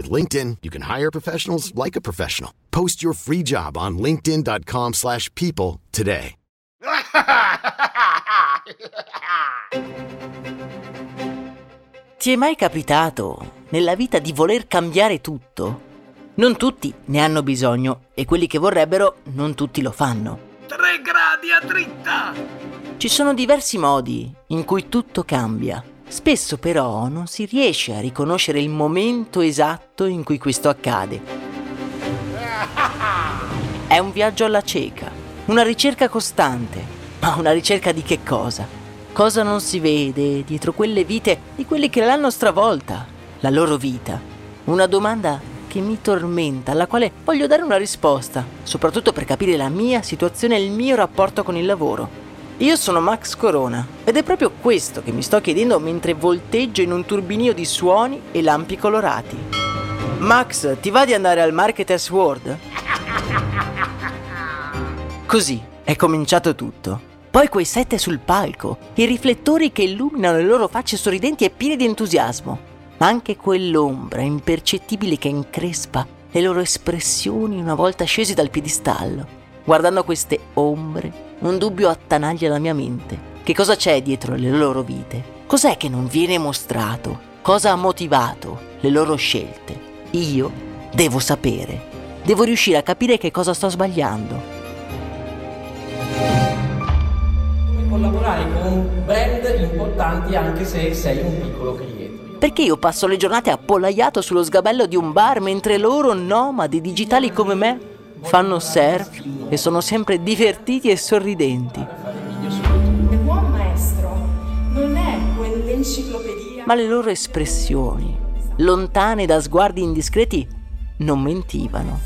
With LinkedIn, you can hire professionals like a professional. Post your free job on linkedin.com slash people today. Ti è mai capitato nella vita di voler cambiare tutto? Non tutti ne hanno bisogno e quelli che vorrebbero non tutti lo fanno. Tre gradi a dritta! Ci sono diversi modi in cui tutto cambia. Spesso però non si riesce a riconoscere il momento esatto in cui questo accade. È un viaggio alla cieca, una ricerca costante, ma una ricerca di che cosa? Cosa non si vede dietro quelle vite di quelli che l'hanno stravolta, la loro vita? Una domanda che mi tormenta, alla quale voglio dare una risposta, soprattutto per capire la mia situazione e il mio rapporto con il lavoro. Io sono Max Corona ed è proprio questo che mi sto chiedendo mentre volteggio in un turbinio di suoni e lampi colorati. Max, ti va di andare al Marketers World? Così è cominciato tutto. Poi quei sette sul palco, i riflettori che illuminano le loro facce sorridenti e piene di entusiasmo ma anche quell'ombra impercettibile che increspa le loro espressioni una volta scesi dal piedistallo. Guardando queste ombre, un dubbio attanaglia la mia mente. Che cosa c'è dietro le loro vite? Cos'è che non viene mostrato? Cosa ha motivato le loro scelte? Io devo sapere. Devo riuscire a capire che cosa sto sbagliando. collaborare con brand importanti anche se sei un piccolo cliente. Perché io passo le giornate appollaiato sullo sgabello di un bar mentre loro, nomadi digitali come me, fanno surf e sono sempre divertiti e sorridenti. Il buon maestro non è quell'enciclopedia. Ma le loro espressioni, lontane da sguardi indiscreti, non mentivano.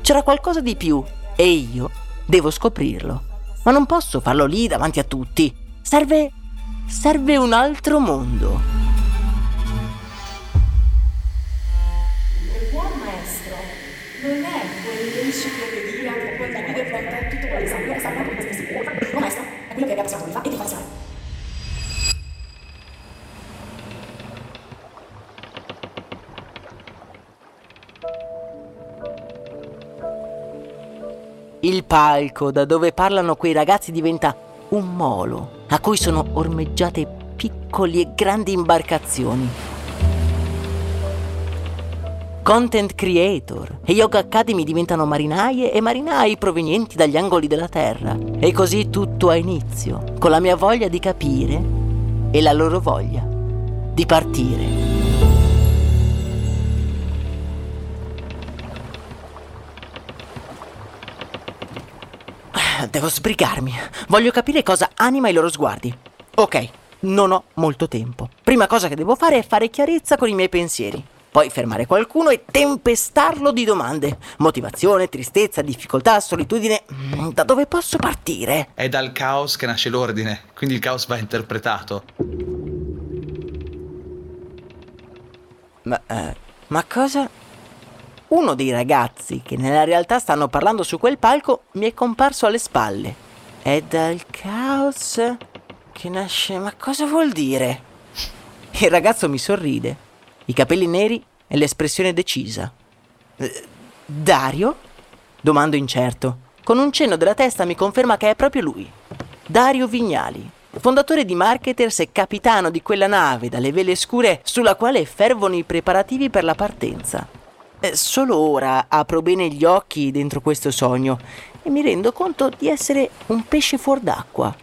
C'era qualcosa di più e io devo scoprirlo. Ma non posso farlo lì davanti a tutti. Serve. serve un altro mondo. Il palco da dove parlano quei ragazzi diventa un molo a cui sono ormeggiate piccoli e grandi imbarcazioni content creator e Yoga Academy diventano marinaie e marinai provenienti dagli angoli della terra. E così tutto ha inizio, con la mia voglia di capire e la loro voglia di partire. Devo sbrigarmi. Voglio capire cosa anima i loro sguardi. Ok, non ho molto tempo. Prima cosa che devo fare è fare chiarezza con i miei pensieri poi fermare qualcuno e tempestarlo di domande. Motivazione, tristezza, difficoltà, solitudine. Mm, da dove posso partire? È dal caos che nasce l'ordine, quindi il caos va interpretato. Ma, eh, ma cosa? Uno dei ragazzi che nella realtà stanno parlando su quel palco mi è comparso alle spalle. È dal caos che nasce... Ma cosa vuol dire? Il ragazzo mi sorride i capelli neri e l'espressione decisa. Eh, Dario? Domando incerto. Con un cenno della testa mi conferma che è proprio lui. Dario Vignali, fondatore di Marketers e capitano di quella nave dalle vele scure sulla quale fervono i preparativi per la partenza. Eh, solo ora apro bene gli occhi dentro questo sogno e mi rendo conto di essere un pesce fuor d'acqua.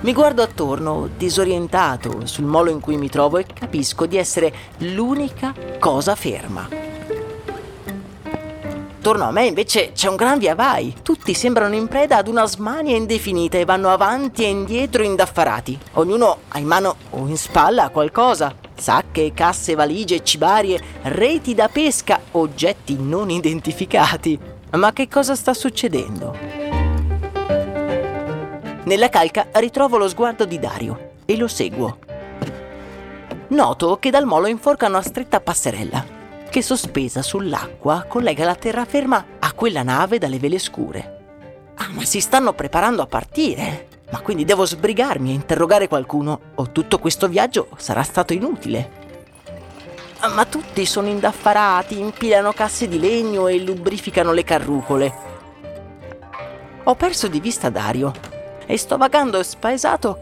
Mi guardo attorno, disorientato sul molo in cui mi trovo e capisco di essere l'unica cosa ferma. Torno a me invece c'è un gran via vai. Tutti sembrano in preda ad una smania indefinita e vanno avanti e indietro indaffarati. Ognuno ha in mano o in spalla qualcosa. Sacche, casse, valigie, cibarie, reti da pesca, oggetti non identificati. Ma che cosa sta succedendo? Nella calca ritrovo lo sguardo di Dario e lo seguo. Noto che dal molo inforca una stretta passerella che sospesa sull'acqua collega la terraferma a quella nave dalle vele scure. Ah, ma si stanno preparando a partire! Ma quindi devo sbrigarmi a interrogare qualcuno o tutto questo viaggio sarà stato inutile. Ma tutti sono indaffarati, impilano casse di legno e lubrificano le carrucole. Ho perso di vista Dario e sto vagando spaesato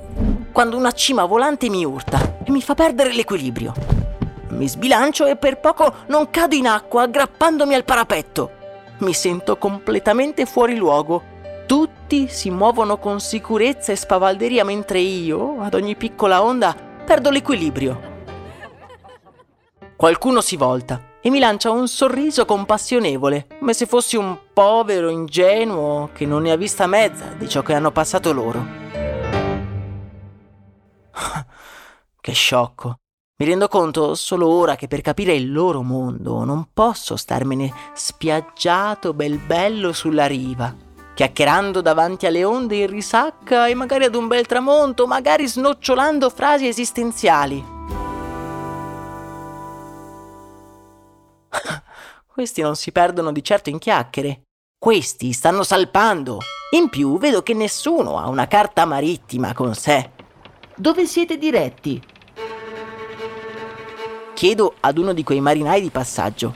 quando una cima volante mi urta e mi fa perdere l'equilibrio. Mi sbilancio e per poco non cado in acqua aggrappandomi al parapetto. Mi sento completamente fuori luogo. Tutti si muovono con sicurezza e spavalderia mentre io, ad ogni piccola onda, perdo l'equilibrio. Qualcuno si volta e mi lancia un sorriso compassionevole, come se fossi un povero ingenuo che non ne ha vista mezza di ciò che hanno passato loro. che sciocco. Mi rendo conto solo ora che per capire il loro mondo non posso starmene spiaggiato bel bello sulla riva, chiacchierando davanti alle onde in risacca e magari ad un bel tramonto, magari snocciolando frasi esistenziali. Questi non si perdono di certo in chiacchiere. Questi stanno salpando. In più vedo che nessuno ha una carta marittima con sé. Dove siete diretti? Chiedo ad uno di quei marinai di passaggio.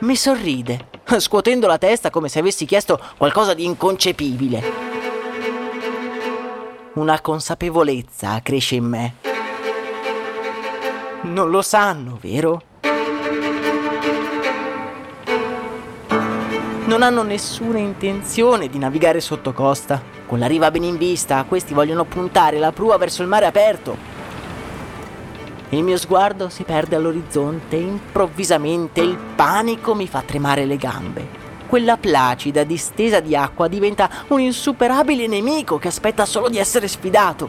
Mi sorride, scuotendo la testa come se avessi chiesto qualcosa di inconcepibile. Una consapevolezza cresce in me. Non lo sanno, vero? Non hanno nessuna intenzione di navigare sotto costa. Con la riva ben in vista, questi vogliono puntare la prua verso il mare aperto. Il mio sguardo si perde all'orizzonte e improvvisamente il panico mi fa tremare le gambe. Quella placida distesa di acqua diventa un insuperabile nemico che aspetta solo di essere sfidato.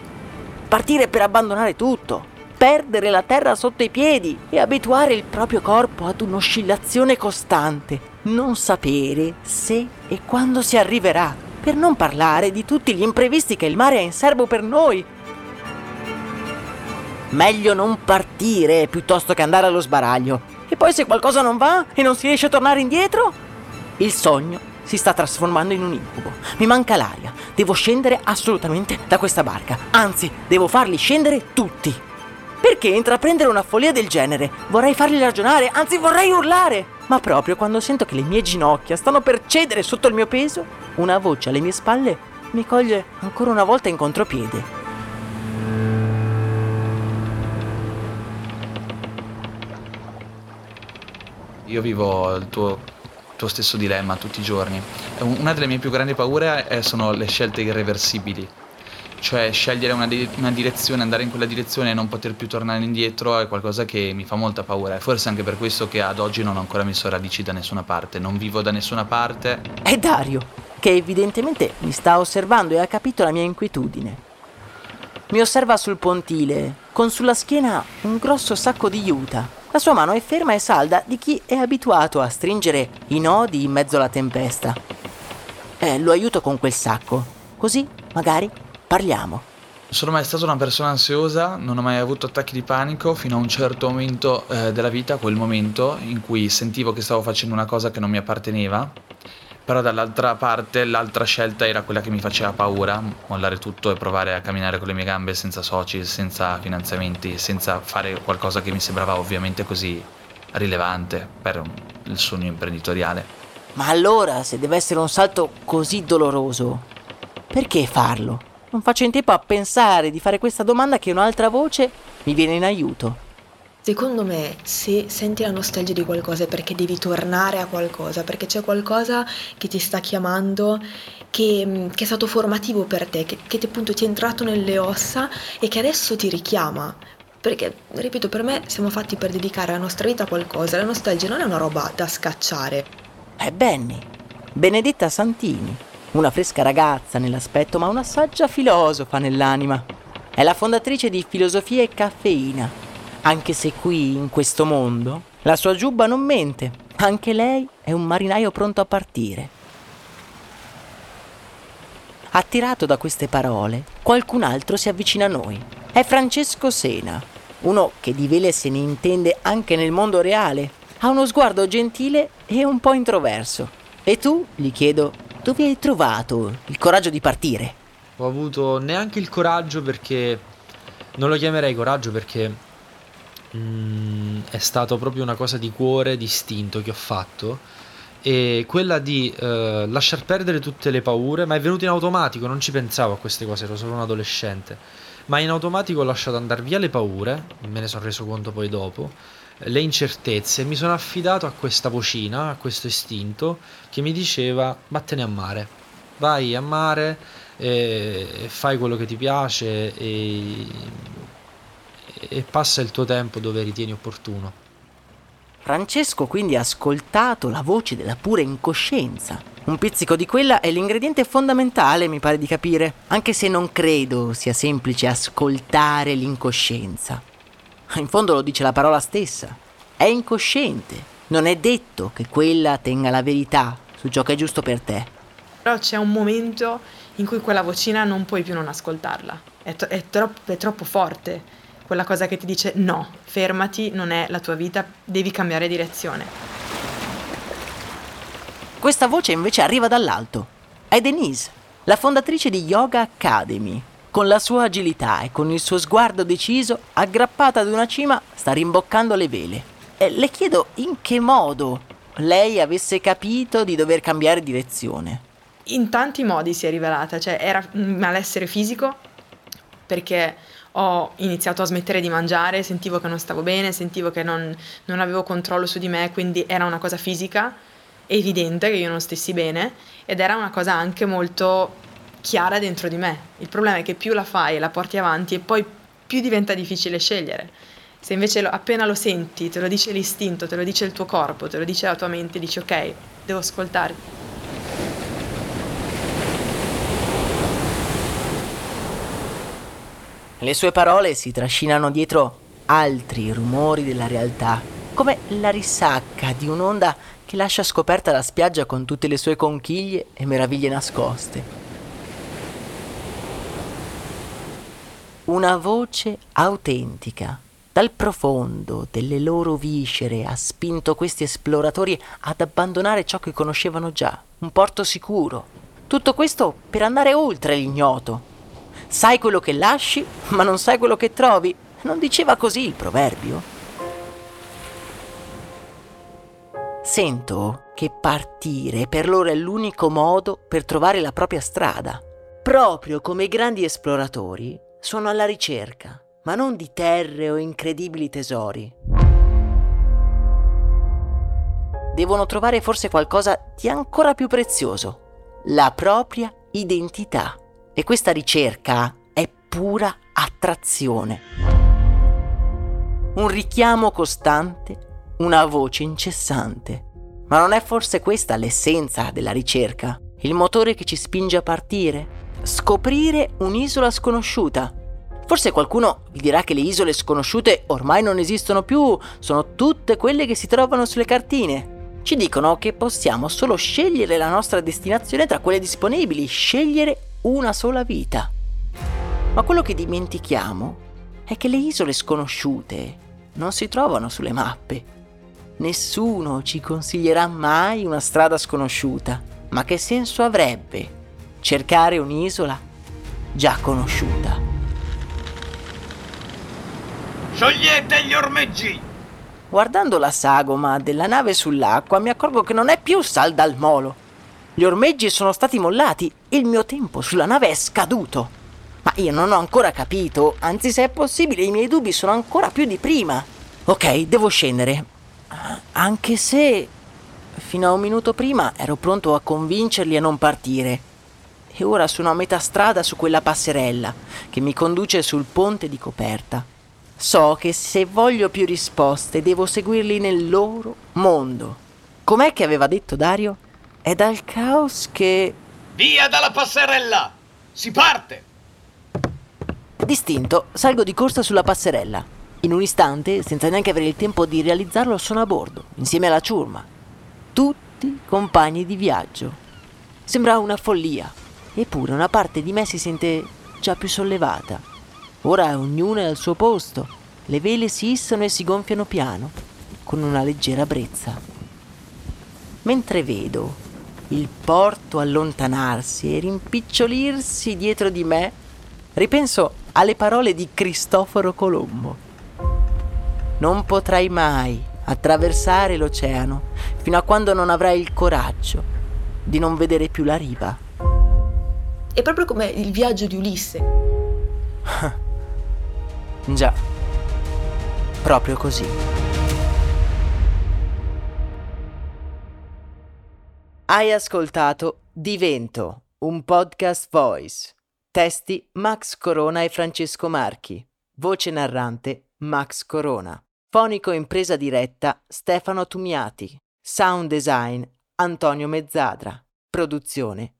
Partire per abbandonare tutto, perdere la terra sotto i piedi e abituare il proprio corpo ad un'oscillazione costante, non sapere se e quando si arriverà, per non parlare di tutti gli imprevisti che il mare ha in serbo per noi. Meglio non partire piuttosto che andare allo sbaraglio. E poi se qualcosa non va e non si riesce a tornare indietro? Il sogno si sta trasformando in un incubo. Mi manca l'aria. Devo scendere assolutamente da questa barca. Anzi, devo farli scendere tutti. Perché intraprendere una follia del genere? Vorrei farli ragionare, anzi vorrei urlare. Ma proprio quando sento che le mie ginocchia stanno per cedere sotto il mio peso, una voce alle mie spalle mi coglie ancora una volta in contropiede. Io vivo il tuo, tuo stesso dilemma tutti i giorni. Una delle mie più grandi paure è- sono le scelte irreversibili. Cioè scegliere una, di- una direzione, andare in quella direzione e non poter più tornare indietro è qualcosa che mi fa molta paura. Forse anche per questo che ad oggi non ho ancora messo radici da nessuna parte. Non vivo da nessuna parte. È Dario, che evidentemente mi sta osservando e ha capito la mia inquietudine. Mi osserva sul pontile, con sulla schiena un grosso sacco di juta. La sua mano è ferma e salda di chi è abituato a stringere i nodi in mezzo alla tempesta. Eh, lo aiuto con quel sacco, così magari parliamo. Sono mai stata una persona ansiosa, non ho mai avuto attacchi di panico fino a un certo momento eh, della vita, quel momento in cui sentivo che stavo facendo una cosa che non mi apparteneva, però dall'altra parte l'altra scelta era quella che mi faceva paura, mollare tutto e provare a camminare con le mie gambe senza soci, senza finanziamenti, senza fare qualcosa che mi sembrava ovviamente così rilevante per il sogno imprenditoriale. Ma allora, se deve essere un salto così doloroso, perché farlo? Non faccio in tempo a pensare di fare questa domanda che un'altra voce mi viene in aiuto. Secondo me, se senti la nostalgia di qualcosa è perché devi tornare a qualcosa, perché c'è qualcosa che ti sta chiamando, che, che è stato formativo per te, che, che appunto ti è entrato nelle ossa e che adesso ti richiama. Perché, ripeto, per me siamo fatti per dedicare la nostra vita a qualcosa. La nostalgia non è una roba da scacciare. È Benny, Benedetta Santini, una fresca ragazza nell'aspetto ma una saggia filosofa nell'anima. È la fondatrice di Filosofia e Caffeina. Anche se qui, in questo mondo, la sua giubba non mente. Anche lei è un marinaio pronto a partire. Attirato da queste parole, qualcun altro si avvicina a noi. È Francesco Sena, uno che di vele se ne intende anche nel mondo reale. Ha uno sguardo gentile e un po' introverso. E tu, gli chiedo, dove hai trovato il coraggio di partire? Ho avuto neanche il coraggio perché... Non lo chiamerei coraggio perché mm, è stato proprio una cosa di cuore, di istinto che ho fatto. E quella di eh, lasciar perdere tutte le paure, ma è venuto in automatico, non ci pensavo a queste cose, ero solo un adolescente. Ma in automatico ho lasciato andare via le paure, me ne sono reso conto poi dopo, le incertezze, mi sono affidato a questa vocina, a questo istinto che mi diceva vattene a mare, vai a mare e, e fai quello che ti piace e, e passa il tuo tempo dove ritieni opportuno. Francesco quindi ha ascoltato la voce della pura incoscienza. Un pizzico di quella è l'ingrediente fondamentale, mi pare di capire, anche se non credo sia semplice ascoltare l'incoscienza. In fondo lo dice la parola stessa. È incosciente. Non è detto che quella tenga la verità su ciò che è giusto per te. Però c'è un momento in cui quella vocina non puoi più non ascoltarla. È, to- è, troppo, è troppo forte quella cosa che ti dice no, fermati, non è la tua vita, devi cambiare direzione. Questa voce invece arriva dall'alto. È Denise, la fondatrice di Yoga Academy. Con la sua agilità e con il suo sguardo deciso, aggrappata ad una cima, sta rimboccando le vele. E le chiedo in che modo lei avesse capito di dover cambiare direzione. In tanti modi si è rivelata, cioè era un malessere fisico, perché ho iniziato a smettere di mangiare, sentivo che non stavo bene, sentivo che non, non avevo controllo su di me, quindi era una cosa fisica, evidente che io non stessi bene, ed era una cosa anche molto chiara dentro di me. Il problema è che più la fai e la porti avanti e poi più diventa difficile scegliere. Se invece lo, appena lo senti, te lo dice l'istinto, te lo dice il tuo corpo, te lo dice la tua mente, dici ok, devo ascoltare. Le sue parole si trascinano dietro altri rumori della realtà, come la risacca di un'onda che lascia scoperta la spiaggia con tutte le sue conchiglie e meraviglie nascoste. Una voce autentica, dal profondo delle loro viscere ha spinto questi esploratori ad abbandonare ciò che conoscevano già, un porto sicuro. Tutto questo per andare oltre l'ignoto, Sai quello che lasci, ma non sai quello che trovi. Non diceva così il proverbio? Sento che partire per loro è l'unico modo per trovare la propria strada. Proprio come i grandi esploratori, sono alla ricerca, ma non di terre o incredibili tesori. Devono trovare forse qualcosa di ancora più prezioso, la propria identità. E questa ricerca è pura attrazione. Un richiamo costante, una voce incessante. Ma non è forse questa l'essenza della ricerca? Il motore che ci spinge a partire? Scoprire un'isola sconosciuta. Forse qualcuno vi dirà che le isole sconosciute ormai non esistono più, sono tutte quelle che si trovano sulle cartine. Ci dicono che possiamo solo scegliere la nostra destinazione tra quelle disponibili, scegliere una sola vita. Ma quello che dimentichiamo è che le isole sconosciute non si trovano sulle mappe. Nessuno ci consiglierà mai una strada sconosciuta, ma che senso avrebbe cercare un'isola già conosciuta? Sciogliete gli ormeggi! Guardando la sagoma della nave sull'acqua mi accorgo che non è più salda al molo, gli ormeggi sono stati mollati, il mio tempo sulla nave è scaduto. Ma io non ho ancora capito, anzi se è possibile i miei dubbi sono ancora più di prima. Ok, devo scendere. Anche se fino a un minuto prima ero pronto a convincerli a non partire. E ora sono a metà strada su quella passerella che mi conduce sul ponte di coperta. So che se voglio più risposte devo seguirli nel loro mondo. Com'è che aveva detto Dario? È dal caos che... Via dalla passerella! Si parte! Distinto, salgo di corsa sulla passerella. In un istante, senza neanche avere il tempo di realizzarlo, sono a bordo, insieme alla ciurma. Tutti compagni di viaggio. Sembra una follia, eppure una parte di me si sente già più sollevata. Ora ognuno è al suo posto, le vele si issano e si gonfiano piano, con una leggera brezza. Mentre vedo il porto allontanarsi e rimpicciolirsi dietro di me, ripenso alle parole di Cristoforo Colombo. Non potrai mai attraversare l'oceano fino a quando non avrai il coraggio di non vedere più la riva. È proprio come il viaggio di Ulisse. Già, proprio così. Hai ascoltato Divento, un podcast voice. Testi Max Corona e Francesco Marchi. Voce narrante Max Corona. Fonico impresa diretta Stefano Tumiati. Sound design Antonio Mezzadra. Produzione